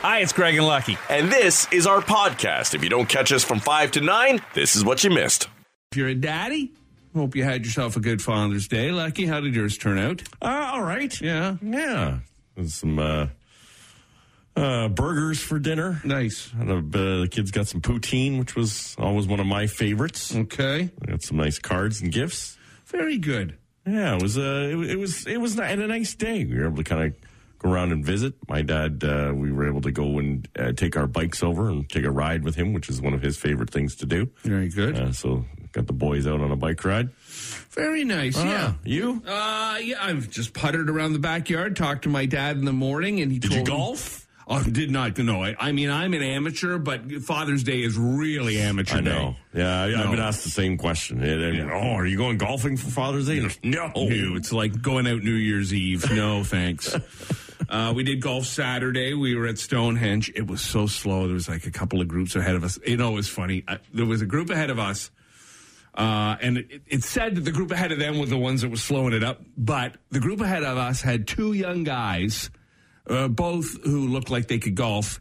Hi, it's Craig and Lucky. And this is our podcast. If you don't catch us from 5 to 9, this is what you missed. If you're a daddy, hope you had yourself a good Father's Day. Lucky, how did yours turn out? Uh, all right. Yeah. Yeah. And some uh, uh, burgers for dinner. Nice. Had a, uh, the kids got some poutine, which was always one of my favorites. Okay. I got some nice cards and gifts. Very good. Yeah, it was uh, it, it was it was and a nice day. We were able to kind of go around and visit. My dad, uh, we were able to go and uh, take our bikes over and take a ride with him, which is one of his favorite things to do. Very good. Uh, so got the boys out on a bike ride. Very nice. yeah. You? Uh, yeah, I've just puttered around the backyard, talked to my dad in the morning, and he Did told you me- golf? Oh, did not. No, I, I mean, I'm an amateur, but Father's Day is really amateur I know. day. Yeah, I, I've been asked the same question. And, Yeah. Oh, are you going golfing for Father's Day? No. No, it's like going out New Year's Eve. No, thanks. Uh, we did golf Saturday. We were at Stonehenge. It was so slow. There was like a couple of groups ahead of us. You know, it was funny. There was a group ahead of us, uh, and it, it said that the group ahead of them were the ones that were slowing it up. But the group ahead of us had two young guys, uh, both who looked like they could golf.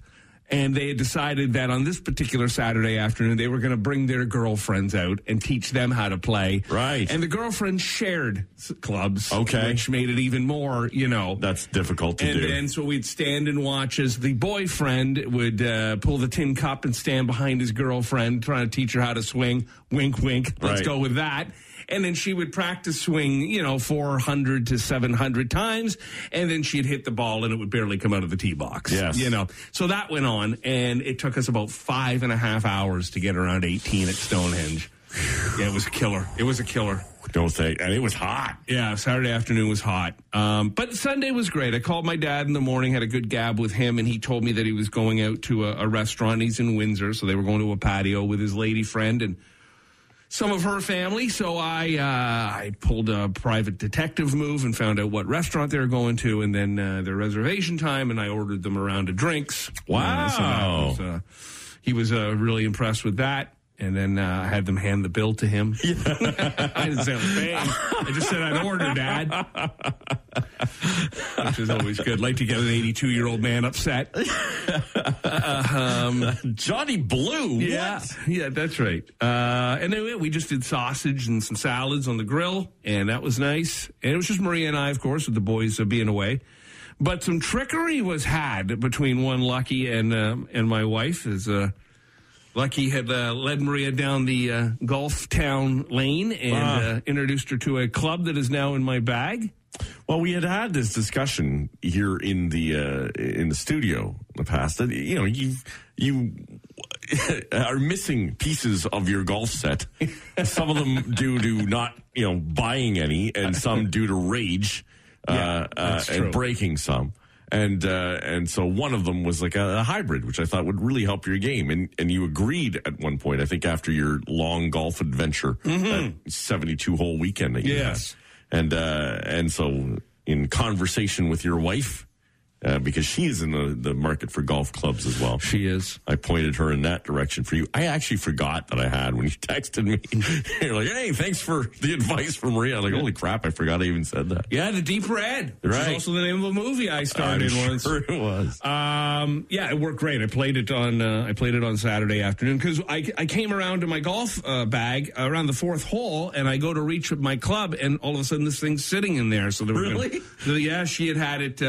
And they had decided that on this particular Saturday afternoon, they were going to bring their girlfriends out and teach them how to play. Right. And the girlfriends shared clubs. Okay. Which made it even more, you know. That's difficult to do. and do. then so we'd stand and watch as the boyfriend would uh, pull the tin cup and stand behind his girlfriend, trying to teach her how to swing. Wink, wink. Let's Right. go with that. And then she would practice swing, you know, 400 to 700 times. And then she'd hit the ball and it would barely come out of the tee box. Yes. You know, so that went on. And it took us about five and a half hours to get around 18 at Stonehenge. Yeah, it was a killer. It was a killer. Don't say. And it was hot. Yeah, Saturday afternoon was hot. Um, but Sunday was great. I called my dad in the morning, had a good gab with him, and he told me that he was going out to a, a restaurant. He's in Windsor, so they were going to a patio with his lady friend and some of her family. So I uh, I pulled a private detective move and found out what restaurant they were going to, and then uh, their reservation time, and I ordered them a round of drinks. Uh, so Wow. was, uh, he was uh, really impressed with that. And then uh, I had them hand the bill to him. I didn't say I was paying. I just said I'd order, Dad. Which is always good. Like to get an 82 year old man upset. Johnny Blue. Yeah, What? yeah, that's right. Uh, and then we just did sausage and some salads on the grill, and that was nice. And it was just Maria and I, of course, with the boys uh, being away. But some trickery was had between one Lucky and um, and my wife. As uh, Lucky had uh, led Maria down the uh, Golf Town lane and Ah. uh, introduced her to a club that is now in my bag. Well, we had had this discussion here in the uh, in the studio in the past. That you know you you are missing pieces of your golf set. some of them due to not you know buying any, and some due to rage uh, Yeah, uh, and breaking some. And uh, and so one of them was like a, a hybrid, which I thought would really help your game. And and you agreed at one point, I think, after your long golf adventure, that seventy two hole weekend that you had. Mm-hmm. Yes. And uh, and so in conversation with your wife, uh, because she is in the, the market for golf clubs as well. She is. I pointed her in that direction for you. I actually forgot that I had when you texted me. You're like, "Hey, thanks for the advice from Maria." I'm like, "Holy crap! I forgot I even said that." Yeah, the Deep Red, which Right. also the name of a movie I starred I'm in once. it was. Um, yeah, it worked great. I played it on uh, I played it on Saturday afternoon because I, I came around to my golf uh, bag around the fourth hole and I go to reach my club and all of a sudden this thing's sitting in there. So there Really? so, yeah, she had had it.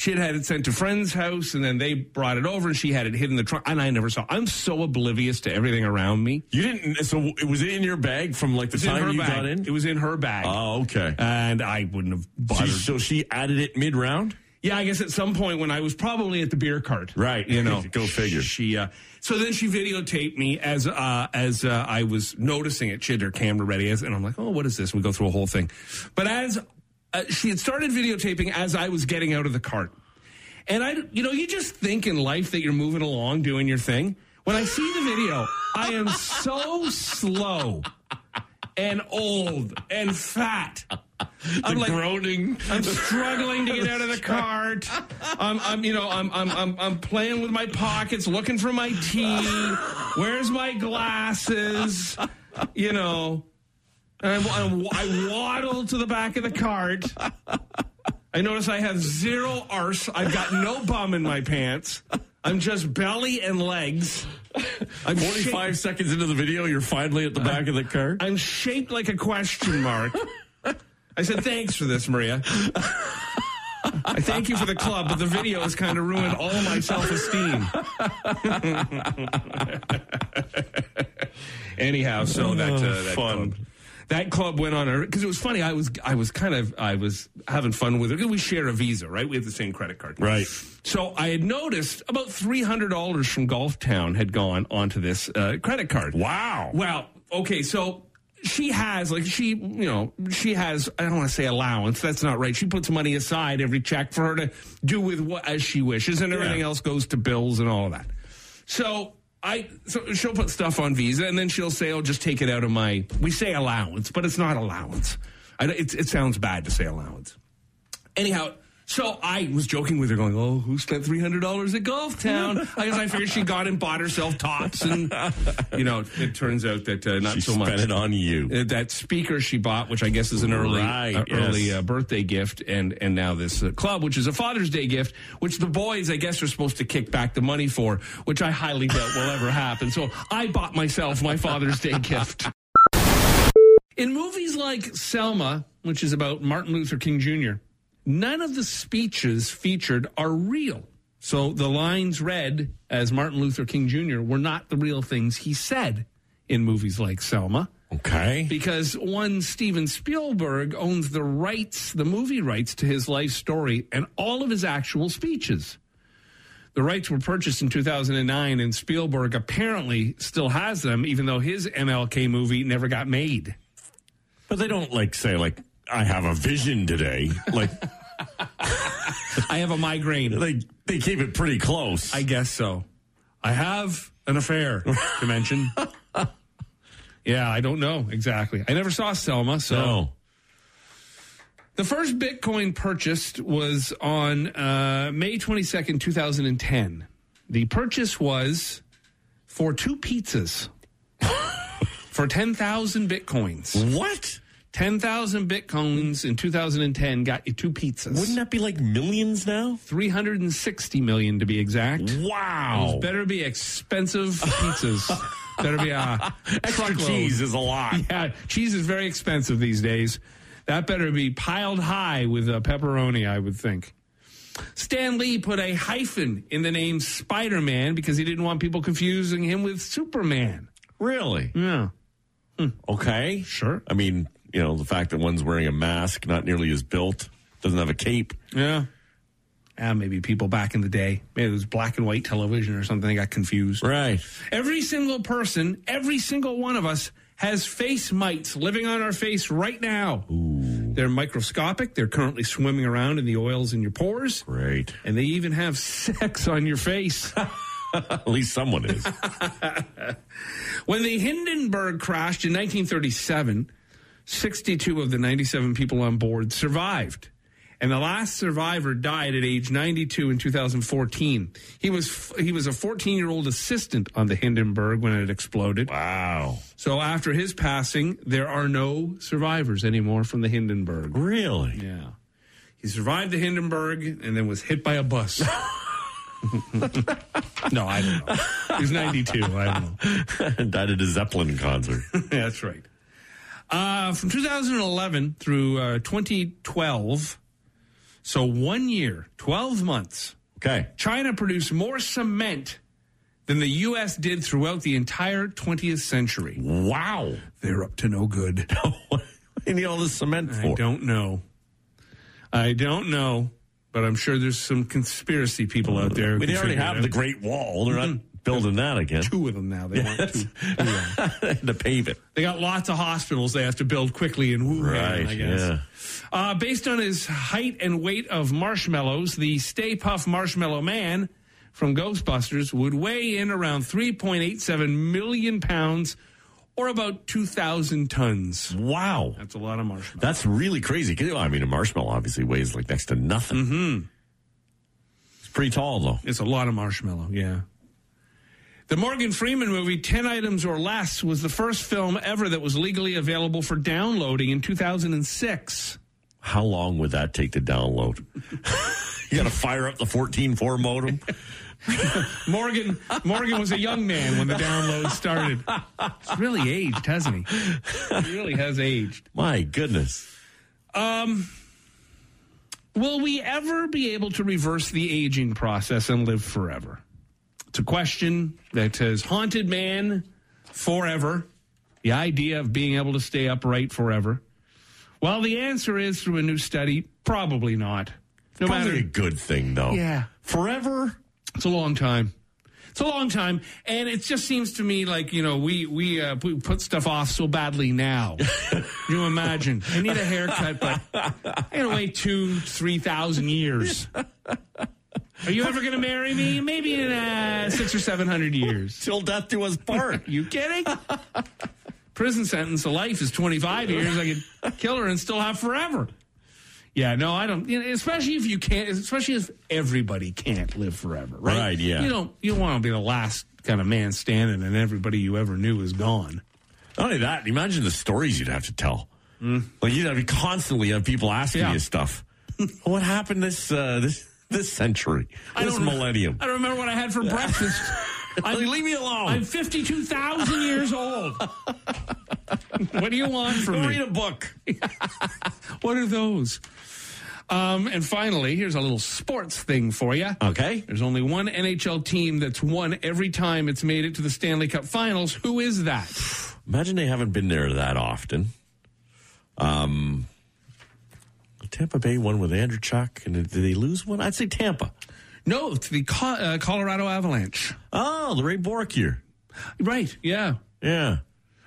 She had had it sent to friend's house and then they brought it over and she had it hidden in the trunk and I never saw. I'm so oblivious to everything around me. You didn't. So it was in your bag from like the It was in time you bag. got in. It was in her bag. Oh, okay. and I wouldn't have She- bothered. so she added it mid round. Yeah, I guess at some point when I was probably at the beer cart, Right. You know, Go figure. She uh, so then she videotaped me as uh, as uh, I was noticing it. She had her camera ready, as, and I'm like, oh, what is this? We go through a whole thing, but as uh, she had started videotaping as I was getting out of the cart, and I, you know, you just think in life that you're moving along, doing your thing. When I see the video, I am so slow and old and fat. I'm like Groaning. I'm struggling to get out of the cart. I'm, I'm you know, I'm, I'm, I'm, I'm playing with my pockets, looking for my tea. Where's my glasses? You know, and I, I, I waddle to the back of the cart. I notice I have zero arse. I've got no bum in my pants. I'm just belly and legs. I'm 45 seconds into the video, you're finally at the back of the cart. I'm shaped like a question mark. I said, thanks for this, Maria. I thank you for the club, but the video has kind of ruined all my self esteem. Anyhow, so that, uh, that fun. club. That club went on her because it was funny. I was I was kind of I was having fun with it. We share a Visa, right? We have the same credit card, Right. So I had noticed about three hundred dollars from Golf Town had gone onto this uh, credit card. Wow. Well, okay, so she has like she, you know, she has I don't want to say allowance. That's not right. She puts money aside every check for her to do with what as she wishes, and everything Yeah. else goes to bills and all of that. So I so she'll put stuff on Visa, and then she'll say, "I'll just take it out of my." We say allowance, but it's not allowance. I, it, it sounds bad to say allowance. Anyhow, so I was joking with her, going, "Oh, who spent three hundred dollars at Golf Town?" I guess I figured she got and bought herself tops, and you know, it turns out that uh, not She so spent much. it on you. Uh, that speaker she bought, which I guess is an early Right, uh, early yes. uh, birthday gift, and and now this uh, club, which is a Father's Day gift, which the boys I guess are supposed to kick back the money for, which I highly doubt will ever happen. So I bought myself my Father's Day gift. In movies like Selma, which is about Martin Luther King Jr., none of the speeches featured are real. So the lines read as Martin Luther King Jr. were not the real things he said in movies like Selma Okay. because one Steven Spielberg owns the rights, the movie rights to his life story and all of his actual speeches. The rights were purchased in 2009, and Spielberg apparently still has them, even though his MLK movie never got made. But they don't like say like I have a vision today. Like I have a migraine. they they keep it pretty close. I guess so. I have an affair to mention. yeah, I don't know exactly. I never saw Selma, so. no. The first Bitcoin purchased was on uh, May 22nd, 2010. The purchase was for two pizzas for 10,000 Bitcoins. What? 10,000 Bitcoins in 2010 got you two pizzas. Wouldn't that be like millions now? 360 million to be exact. Wow. Those better be expensive pizzas. better be a Extra cheese is a lot. Yeah, cheese is very expensive these days. That better be piled high with uh, pepperoni, I would think. Stan Lee put a hyphen in the name Spider Man because he didn't want people confusing him with Superman. Really? Yeah, Okay. sure. I mean, you know, the fact that one's wearing a mask, not nearly as built, doesn't have a cape. Yeah. Ah, maybe people back in the day, maybe it was black and white television or something, they got confused. Right. Every single person, every single one of us has face mites living on our face right now. Ooh. They're microscopic. They're currently swimming around in the oils in your pores. Great. And they even have sex on your face. At least someone is. when the Hindenburg crashed in 1937, 62 of the 97 people on board survived. And the last survivor died at age 92 in 2014. He was he was a 14-year-old assistant on the Hindenburg when it exploded. wow. So after his passing, there are no survivors anymore from the Hindenburg. Really? Yeah. He survived the Hindenburg and then was hit by a bus. no, I don't know. He's 92. I don't know. Died at a Zeppelin concert. That's right. Uh, from 2011 through uh, 2012, so one year, 12 months, Okay. China produced more cement than the U.S. did throughout the entire 20th century. Wow. They're up to no good. what do you need all this cement for? I don't know. I don't know, but I'm sure there's some conspiracy people out there. We they already have the Great Wall. They're not building that again two of them now. They want two. Yeah. to pave it. They got lots of hospitals they have to build quickly in Wuhan, Right. I guess. Yeah. Uh, based on his height and weight of marshmallows, the Stay Puft Marshmallow Man from Ghostbusters would weigh in around 3.87 million pounds or about 2,000 tons. Wow. That's a lot of marshmallows. That's really crazy. I mean, a marshmallow obviously weighs like next to nothing. Mm-hmm. It's pretty tall, though. It's a lot of marshmallow, yeah. The Morgan Freeman movie, 10 Items or Less, was the first film ever that was legally available for downloading in 2006. How long would that take to download? you got to fire up the 14.4 modem. Morgan Morgan was a young man when the download started. He's really aged, hasn't he? He really has aged. My goodness. Um, Will we ever be able to reverse the aging process and live forever? It's a question that has haunted man forever. The idea of being able to stay upright forever. Well, the answer is through a new study, probably not. No Probably matter a good thing, though. Yeah. Forever? It's a long time. It's a long time, and it just seems to me like you know we we, uh, we put stuff off so badly now. you imagine? I need a haircut, but I gotta wait two, three thousand years. Are you ever gonna marry me? Maybe in uh, six or seven hundred years. Till death do us part. You kidding? Prison sentence of life is twenty five years. I could kill her and still have forever. Yeah, no, I don't. You know, especially if you can't. Especially if everybody can't live forever, right? Right, yeah. You don't. You don't want to be the last kind of man standing, and everybody you ever knew is gone. Not only that, imagine the stories you'd have to tell. Like you'd have to constantly have people asking Yeah. you stuff. what happened this uh, this this century, this don't- millennium? I don't remember what I had for breakfast. Like, leave me alone. I'm fifty two thousand years old. what do you want from Go me? read a book. What are those? Um, and finally, here's a little sports thing for you. Okay. There's only one NHL team that's won every time it's made it to the Stanley Cup Finals. Who is that? Imagine they haven't been there that often. Um, Tampa Bay won with Andrew Chuck, and did they lose one? I'd say Tampa. No, it's the uh, Colorado Avalanche. Oh, the Ray Bourque year. Right. Yeah. Yeah.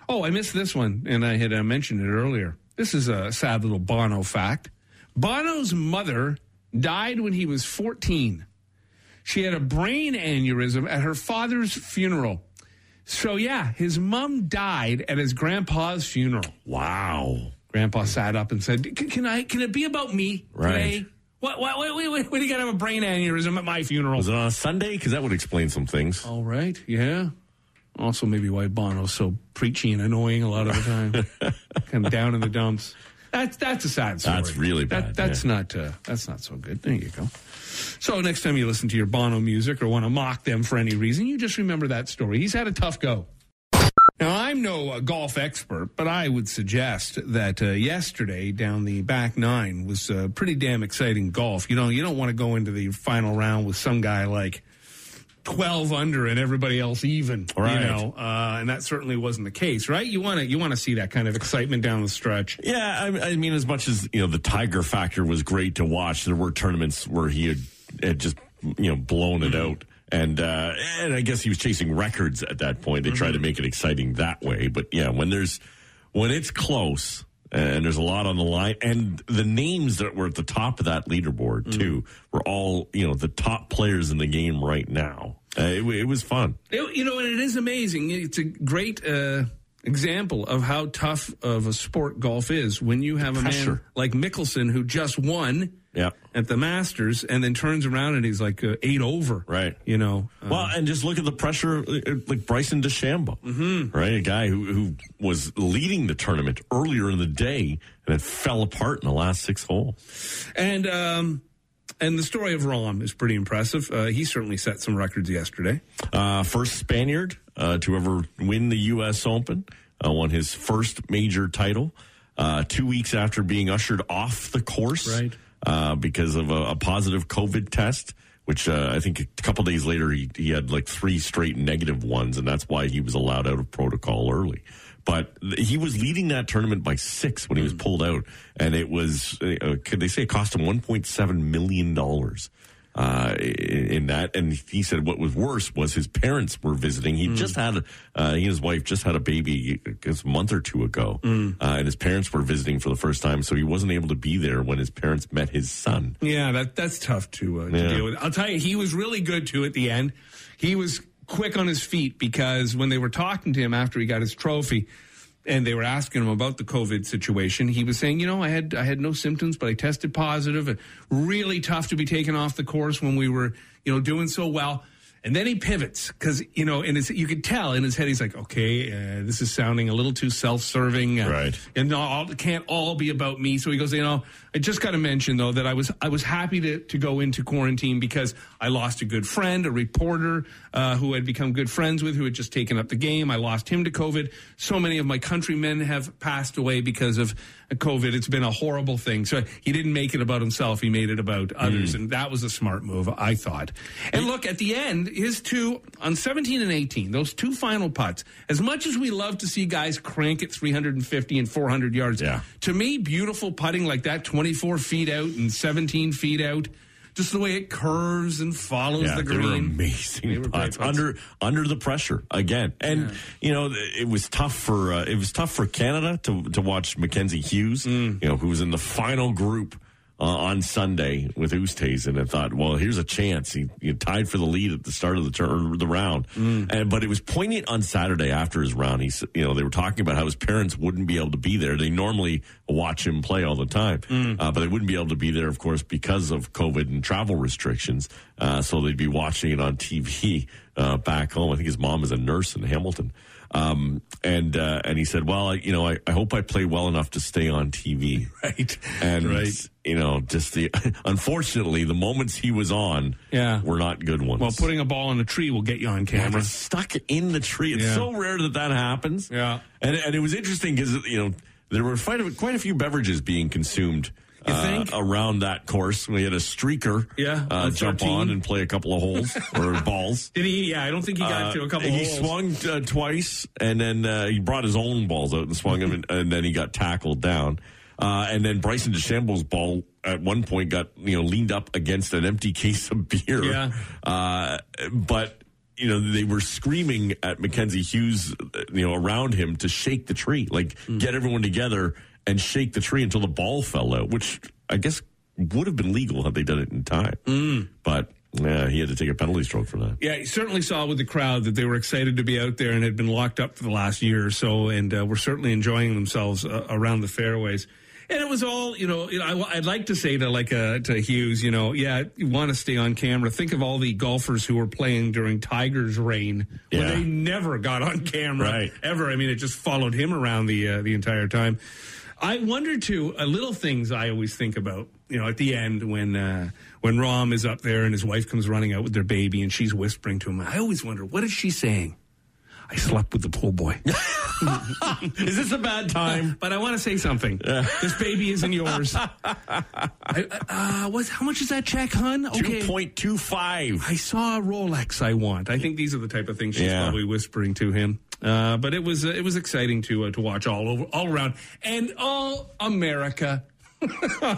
Oh, I missed this one, and I had uh, mentioned it earlier. This is a sad little Bono fact. Bono's mother died when he was 14. She had a brain aneurysm at her father's funeral. So, yeah, his mom died at his grandpa's funeral. Wow. Grandpa sat up and said, "Can I? Can it be about me Right. today? What? What? Wait, wait, wait! When are you gonna have a brain aneurysm at my funeral?" Was it on a Sunday? Because that would explain some things. All right, yeah. Also, maybe why Bono's so preachy and annoying a lot of the time, kind of down in the dumps. That's that's a sad story. That's really That, bad, that's not uh, that's not so good. There you go. So next time you listen to your Bono music or want to mock them for any reason, you just remember that story. He's had a tough go. Now, I'm no uh, golf expert, but I would suggest that uh, yesterday down the back nine was uh, pretty damn exciting golf. You know, you don't want to go into the final round with some guy like 12 under and everybody else even, Right. you know, uh, and that certainly wasn't the case, right? You want to you want to see that kind of excitement down the stretch. Yeah, I, I mean, as much as you know, the Tiger factor was great to watch. There were tournaments where he had, had just you know blown it out, and uh, and I guess he was chasing records at that point. They tried to make it exciting that way, but yeah, when there's when it's close and there's a lot on the line, and the names that were at the top of that leaderboard too were all you know the top players in the game right now. Uh, it, it was fun. It- you know, and it is amazing. It's a great uh, example of how tough of a sport golf is when you have a man like Mickelson who just won Yeah. at the Masters and then turns around and he's like uh, eight over. Right. You know. Uh, Well, and just look at the pressure, uh, like Bryson DeChambeau, mm-hmm. right? A guy who, who was leading the tournament earlier in the day and it fell apart in the last six holes. and um, and the story of Rahm is pretty impressive. Uh, he certainly set some records yesterday. Uh, first Spaniard uh, to ever win the U.S. Open, uh, won his first major title uh, two weeks after being ushered off the course Right. Uh, because of a, a positive COVID test. Which uh, I think a couple days later he, he had like three straight negative ones, and that's why he was allowed out of protocol early. But he was leading that tournament by six when he was pulled out, and it was uh, could they say it cost him one point seven million dollars uh, in, in that. And he said what was worse was his parents were visiting. He just had, uh, he and his wife just had a baby I guess, a month or two ago, uh, and his parents were visiting for the first time, so he wasn't able to be there when his parents met his son. Yeah, that that's tough to, uh, to deal with. I'll tell you, he was really good too at the end. He was quick on his feet because when they were talking to him after he got his trophy, and they were asking him about the COVID situation, he was saying, you know, I had I had no symptoms, but I tested positive. And really tough to be taken off the course when we were, you know, doing so well. And then he pivots because you know, and you could tell in his head he's like, "Okay, uh, this is sounding a little too self-serving, uh, Right. And all, it can't all be about me." So he goes, "You know, I just got to mention though that I was I was happy to to go into quarantine because I lost a good friend, a reporter uh, who had become good friends with, who had just taken up the game. I lost him to COVID. So many of my countrymen have passed away because of COVID. It's been a horrible thing. So he didn't make it about himself; he made it about others, and that was a smart move, I thought. And look, at the end, his two on 17 and 18, those two final putts. As much as we love to see guys crank it 350 and 400 yards, Yeah. to me, beautiful putting like that, 24 feet out and 17 feet out, just the way it curves and follows Yeah, the they were green. amazing They were putts putts. under under the pressure again, and you know it was tough for uh, it was tough for Canada to to watch Mackenzie Hughes, Mm. you know, who was in the final group. Uh, on Sunday with Oosthuizen, and thought, well, here's a chance. He, he tied for the lead at the start of the turn, the round, Mm. and but it was poignant on Saturday after his round. He's, you know, they were talking about how his parents wouldn't be able to be there. They normally watch him play all the time, Mm. uh, but they wouldn't be able to be there, of course, because of COVID and travel restrictions. Uh, so they'd be watching it on TV uh, back home. I think his mom is a nurse in Hamilton. Um, and uh, and he said, "Well, I, you know, I, I hope I play well enough to stay on TV." Right. And right. you know, just the unfortunately, the moments he was on, Yeah. were not good ones. Well, putting a ball in a tree will get you on Yeah, camera. but stuck in the tree. It's Yeah. so rare that that happens. Yeah. and and it was interesting because you know there were quite a, quite a few beverages being consumed. You uh, think? around that course, we had a streaker, Yeah, uh, jump on and play a couple of holes or balls. Did he? Yeah, I don't think he got Uh, to a couple. he holes. swung uh, twice, and then uh, he brought his own balls out and swung them, and, and then he got tackled down. Uh, and then Bryson DeChambeau's ball at one point got you know leaned up against an empty case of beer. Yeah. Uh, but you know they were screaming at Mackenzie Hughes, you know, around him to shake the tree, like Hmm. get everyone together and shake the tree until the ball fell out, which I guess would have been legal had they done it in time. Hmm. But yeah, he had to take a penalty stroke for that. Yeah, you certainly saw with the crowd that they were excited to be out there and had been locked up for the last year or so, and uh, were certainly enjoying themselves uh, around the fairways. And it was all, you know, you know, I, would like to say to like uh, to Hughes, you know, yeah, you want to stay on camera. Think of all the golfers who were playing during Tiger's reign, where Yeah. they never got on camera Right. ever. I mean, it just followed him around the uh, the entire time. I wonder too. Uh, little things I always think about. You know, at the end when uh, when Rahm is up there and his wife comes running out with their baby and she's whispering to him. I always wonder what is she saying. I slept with the pool boy. Is this a bad time? But I want to say something. This baby isn't yours. I, uh, what's, how much is that check, hun? Two five. I saw a Rolex I want. I think these are the type of things she's Yeah. probably whispering to him. Uh, but it was uh, it was exciting to uh, to watch all over all around and all America.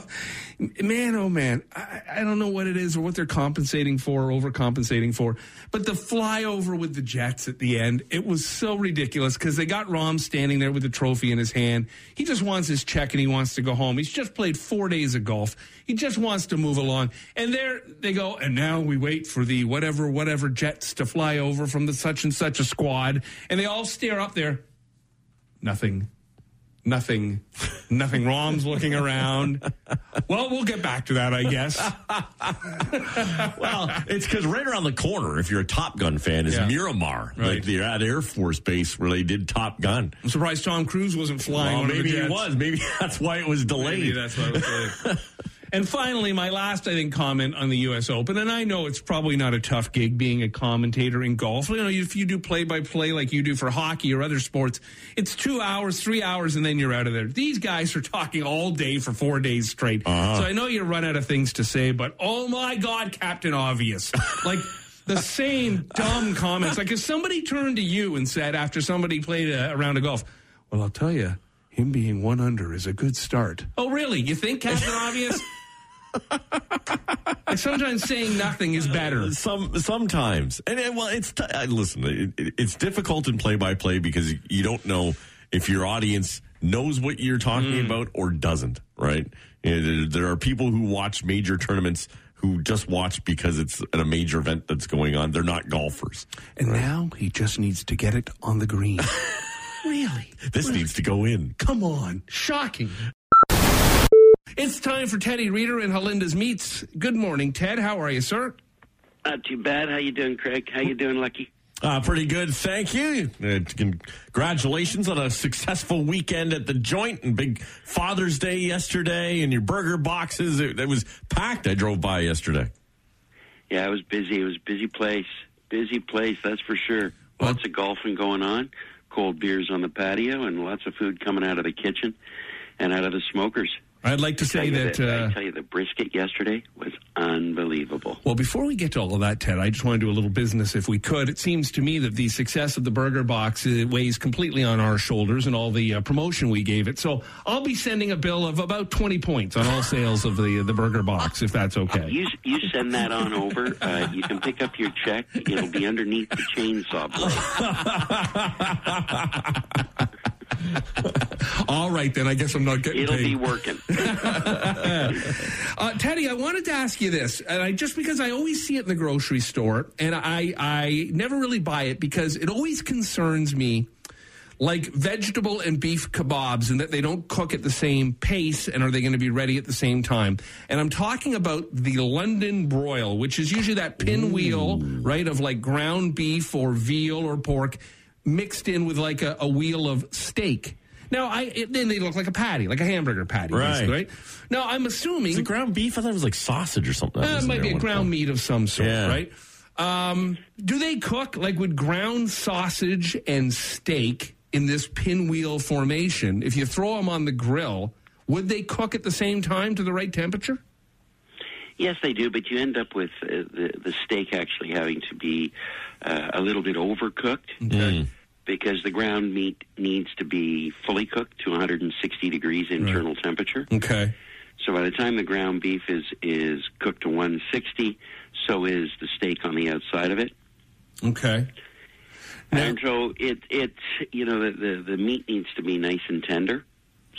man, oh man, I, I don't know what it is or what they're compensating for or overcompensating for. But the flyover with the Jets at the end, it was so ridiculous because they got Rahm standing there with the trophy in his hand. He just wants his check and he wants to go home. He's just played four days of golf. He just wants to move along. And there they go. And now we wait for the whatever, whatever Jets to fly over from the such and such a squad. And they all stare up there. Nothing. Nothing. Nothing. Rahm's looking around. Well, we'll get back to that, I guess. Well, it's because right around the corner, if you're a Top Gun fan, is Yeah. Miramar, Right. like the at Air Force Base where they did Top Gun. I'm surprised Tom Cruise wasn't flying. Well, one of the maybe he was. Maybe that's why it was delayed. Maybe that's what I was saying. And finally, my last, I think, comment on the U.S. Open, and I know it's probably not a tough gig being a commentator in golf. You know, if you do play by play like you do for hockey or other sports, it's two hours, three hours, and then you're out of there. These guys are talking all day for four days straight. Uh-huh. So I know you run out of things to say, but oh my God, Captain Obvious. like, the same dumb comments. Like if somebody turned to you and said after somebody played a, a round of golf, well, I'll tell you, him being one under is a good start. Oh, really? You think Captain Obvious? Like sometimes saying nothing is better. Some sometimes, and uh, well, it's t- uh, listen. It, it- it's difficult in play by play because you don't know if your audience knows what you're talking Mm. about or doesn't. Right? And there- there are people who watch major tournaments who just watch because it's at a major event that's going on. They're not golfers. And now he just needs to get it on the green. really? This needs to go in. Come on. Shocking. It's time for Teddy Reader and Halenda's Meats. Good morning, Ted. How are you, sir? Not too bad. How you doing, Craig? How you doing, Lucky? Uh, pretty good, thank you. Uh, congratulations on a successful weekend at the joint and big Father's Day yesterday, and your burger boxes. It, it was packed. I drove by yesterday. Yeah, it was busy. It was a busy place. Busy place, that's for sure. Lots of golfing going on, cold beers on the patio, and lots of food coming out of the kitchen and out of the smokers. I'd like to say that. that- uh, I tell you, the brisket yesterday was unbelievable. Well, before we get to all of that, Ted, I just want to do a little business if we could. It seems to me that the success of the Burger Box uh, weighs completely on our shoulders and all the uh, promotion we gave it. So I'll be sending a bill of about 20 points on all sales of the the Burger Box, if that's okay. You you send that on over. Uh, you can pick up your check. It'll be underneath the chainsaw blade. All right, then I guess I'm not getting It'll paid. be working. Uh, Teddy, I wanted to ask you this, and I just because I always see it in the grocery store, and I I never really buy it because it always concerns me, like vegetable and beef kebabs, and that they don't cook at the same pace, and are they going to be ready at the same time? And I'm talking about the London broil, which is usually that pinwheel, right, of like ground beef or veal or pork mixed in with like a, a wheel of steak. Now, I it, then they look like a patty, like a hamburger patty, Right. right? Now, I'm assuming it ground beef? I thought it was like sausage or something. That uh, it might be a ground meat of some sort, Yeah. right? Um, do they cook like with ground sausage and steak in this pinwheel formation? If you throw them on the grill, would they cook at the same time to the right temperature? Yes, they do, but you end up with uh, the the steak actually having to be uh, a little bit overcooked because the ground meat needs to be fully cooked to 160 degrees internal temperature. Okay. So by the time the ground beef is is cooked to 160, so is the steak on the outside of it. Okay. And so it it you know the, the the meat needs to be nice and tender.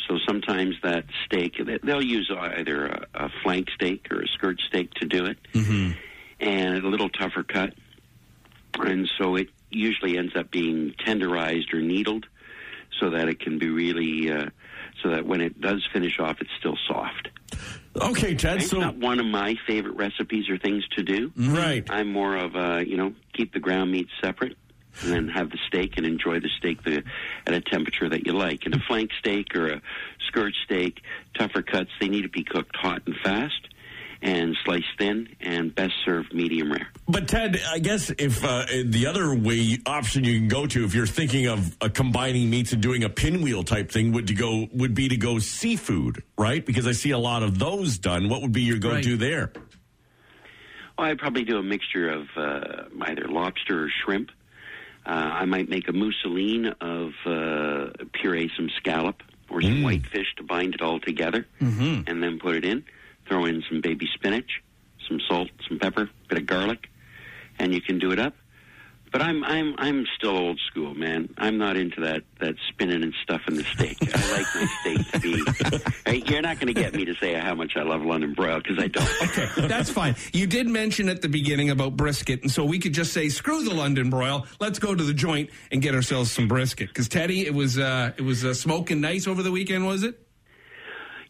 So sometimes that steak they'll use either a, a flank steak or a skirt steak to do it, and a little tougher cut. And so it usually ends up being tenderized or needled, so that it can be really uh, so that when it does finish off, it's still soft. Okay, Ted. It's So not one of my favorite recipes or things to do. right. I'm more of a, you know, keep the ground meat separate and then have the steak and enjoy the steak the, at a temperature that you like. And a flank steak or a skirt steak, tougher cuts, they need to be cooked hot and fast and sliced thin and best served medium rare. But Ted, I guess if uh, the other way option you can go to, if you're thinking of uh, combining meats and doing a pinwheel type thing, would to go would be to go seafood, right? Because I see a lot of those done. What would be your go-to Right. there? Well, I'd probably do a mixture of uh, either lobster or shrimp. Uh, I might make a mousseline of uh, puree some scallop or some whitefish to bind it all together, and then put it in. Throw in some baby spinach, some salt, some pepper, a bit of garlic, and you can do it up. But I'm I'm I'm still old school, man. I'm not into that that spinning and stuffing the steak. I like my steak to be. Hey, You're not going to get me to say how much I love London broil because I don't. Okay, that's fine. You did mention at the beginning about brisket, and so we could just say, "Screw the London broil. Let's go to the joint and get ourselves some brisket." Because Teddy, it was uh, it was uh, smoking nice over the weekend, was it?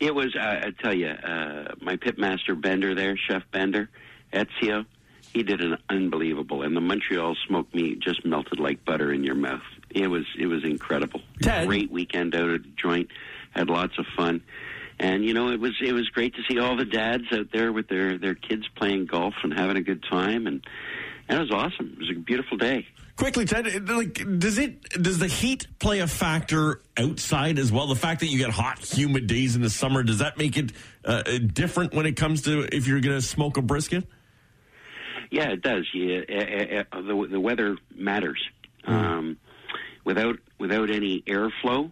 It was, uh, I tell you, uh, my pitmaster Bender there, Chef Bender, Ezio, he did an unbelievable, and the Montreal smoked meat just melted like butter in your mouth. It was, it was incredible. Ted? Great weekend out at the joint, had lots of fun, and you know it was, it was great to see all the dads out there with their their kids playing golf and having a good time, and, and it was awesome. It was a beautiful day. Quickly, Ted, like, does it does the heat play a factor outside as well? The fact that you get hot, humid days in the summer does that make it uh, different when it comes to if you're going to smoke a brisket? Yeah, it does. Yeah, uh, uh, uh, the the weather matters. Um, without without any airflow,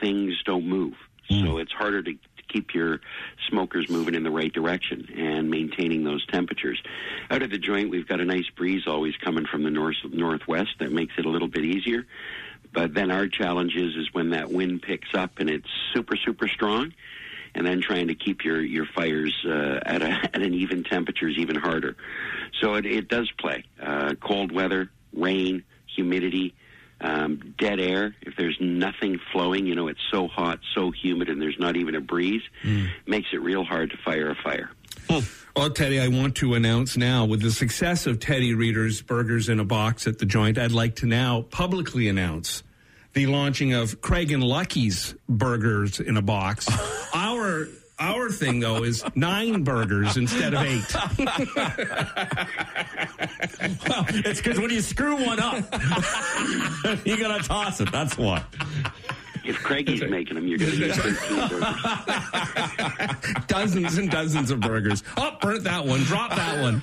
things don't move. So it's harder to, to keep your smokers moving in the right direction and maintaining those temperatures. Out of the joint, we've got a nice breeze always coming from the north northwest that makes it a little bit easier. But then our challenge is is when that wind picks up and it's super super strong and then trying to keep your your fires uh, at a, at an even temperature is even harder. So it, it does play. Uh, cold weather, rain, humidity, um, dead air. If there's nothing flowing, you know it's so hot, so humid, and there's not even a breeze, makes it real hard to fire a fire. Well, Teddy, I want to announce now with the success of Teddy Reader's Burgers in a Box at the joint, I'd like to now publicly announce the launching of Craig and Lucky's Burgers in a Box. our our thing though is nine burgers instead of eight. it's because when you screw one up, you gotta toss it. That's what. If Craigie's making them, you're going to get 13 burgers. dozens and dozens of burgers. Oh, burnt that one. Drop that one.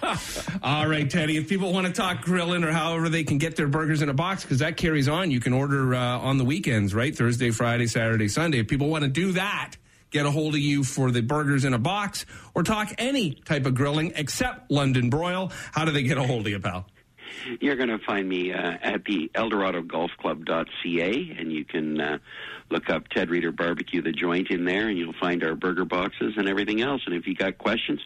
All right, Teddy. If people want to talk grilling or however they can get their burgers in a box, because that carries on, you can order uh, on the weekends, right? Thursday, Friday, Saturday, Sunday. If people want to do that, get a hold of you for the burgers in a box or talk any type of grilling except London broil. How do they get a hold of you, pal? You're going to find me uh, at the EldoradoGolfClub.ca, and you can uh, look up Ted Reader Barbecue, the joint in there, and you'll find our burger boxes and everything else. And if you got questions,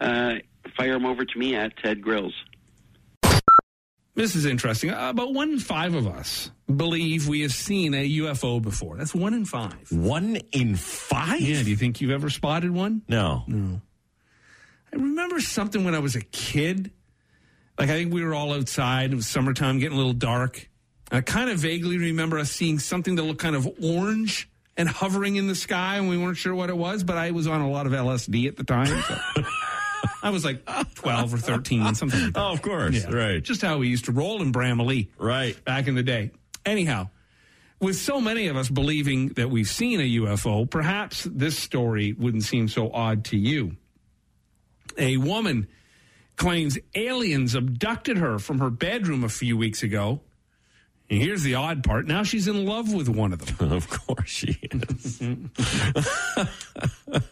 uh, fire them over to me at Ted Grills. This is interesting. Uh, about one in five of us believe we have seen a UFO before. That's one in five. One in five? Yeah. Do you think you've ever spotted one? No. No. I remember something when I was a kid. Like I think we were all outside. It was summertime, getting a little dark. I kind of vaguely remember us seeing something that looked kind of orange and hovering in the sky, and we weren't sure what it was. But I was on a lot of LSD at the time. So. I was like 12 or 13, something like that. Oh, of course. Yeah. Right. Just how we used to roll in Bramalea Right. back in the day. Anyhow, with so many of us believing that we've seen a UFO, perhaps this story wouldn't seem so odd to you. A woman claims aliens abducted her from her bedroom a few weeks ago. And here's the odd part now she's in love with one of them. Of course she is.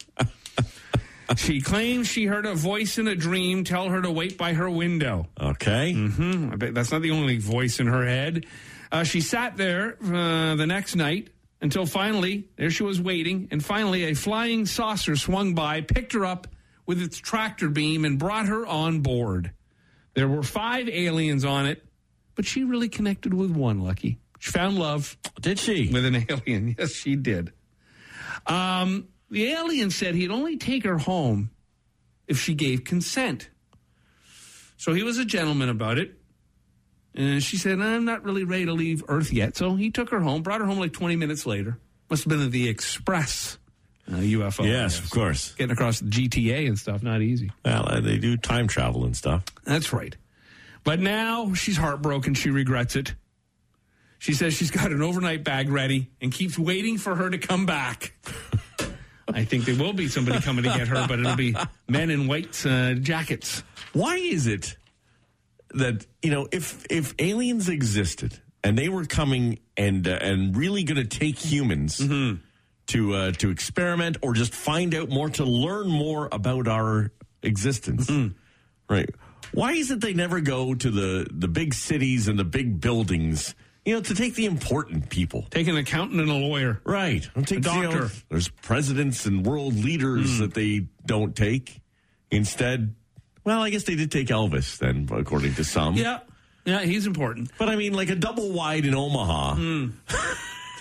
she claims she heard a voice in a dream tell her to wait by her window. Okay. I bet that's not the only voice in her head. Uh, she sat there uh, the next night until finally, there she was waiting, and finally a flying saucer swung by, picked her up with its tractor beam, and brought her on board. There were five aliens on it, but she really connected with one, Lucky. She found love Did she? with an alien. Yes, she did. Um, the alien said he'd only take her home if she gave consent. So he was a gentleman about it. And she said, I'm not really ready to leave Earth yet. So he took her home, brought her home like 20 minutes later. Must have been the Express uh, UFO. yes, of course. Getting across the GTA and stuff, not easy. Well, uh, they do time travel and stuff. That's right. But now she's heartbroken. She regrets it. She says she's got an overnight bag ready and keeps waiting for her to come back. I think there will be somebody coming to get her, but it'll be men in white uh, jackets. Why is it that you know if if aliens existed and they were coming and uh, and really going to take humans to uh, to experiment or just find out more to learn more about our existence, right? Why is it they never go to the the big cities and the big buildings? You know, to take the important people. Take an accountant and a lawyer. Right. Don't take, A you know, doctor. there's presidents and world leaders hmm. that they don't take. Instead, well, I guess they did take Elvis then, according to some. Yeah. Yeah, he's important. But I mean, like a double wide in Omaha. Hmm.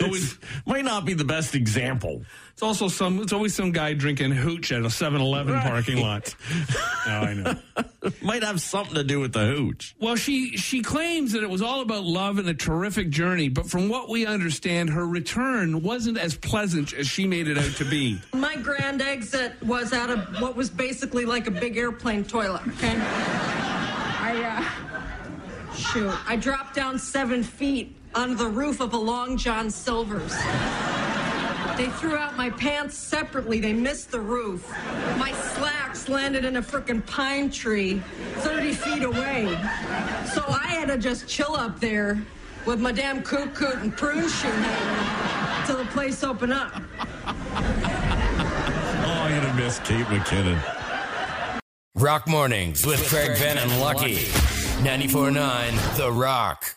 It's- might not be the best example. It's also some it's always some guy drinking hooch at a 7-Eleven Right. parking lot. oh, I know. Might have something to do with the hooch. Well, she she claims that it was all about love and a terrific journey, but from what we understand, her return wasn't as pleasant as she made it out to be. My grand exit was out of what was basically like a big airplane toilet, okay? I, uh, shoot, I dropped down seven feet on the roof of a Long John Silver's. They threw out my pants separately. They missed the roof. My slacks landed in a frickin' pine tree 30 feet away. So I had to just chill up there with my damn coot coot and prune shoe hanging till the place opened up. Oh, I'm going to miss Kate McKinnon. Rock Mornings with Craig Ben and Lucky. 94.9 The Rock.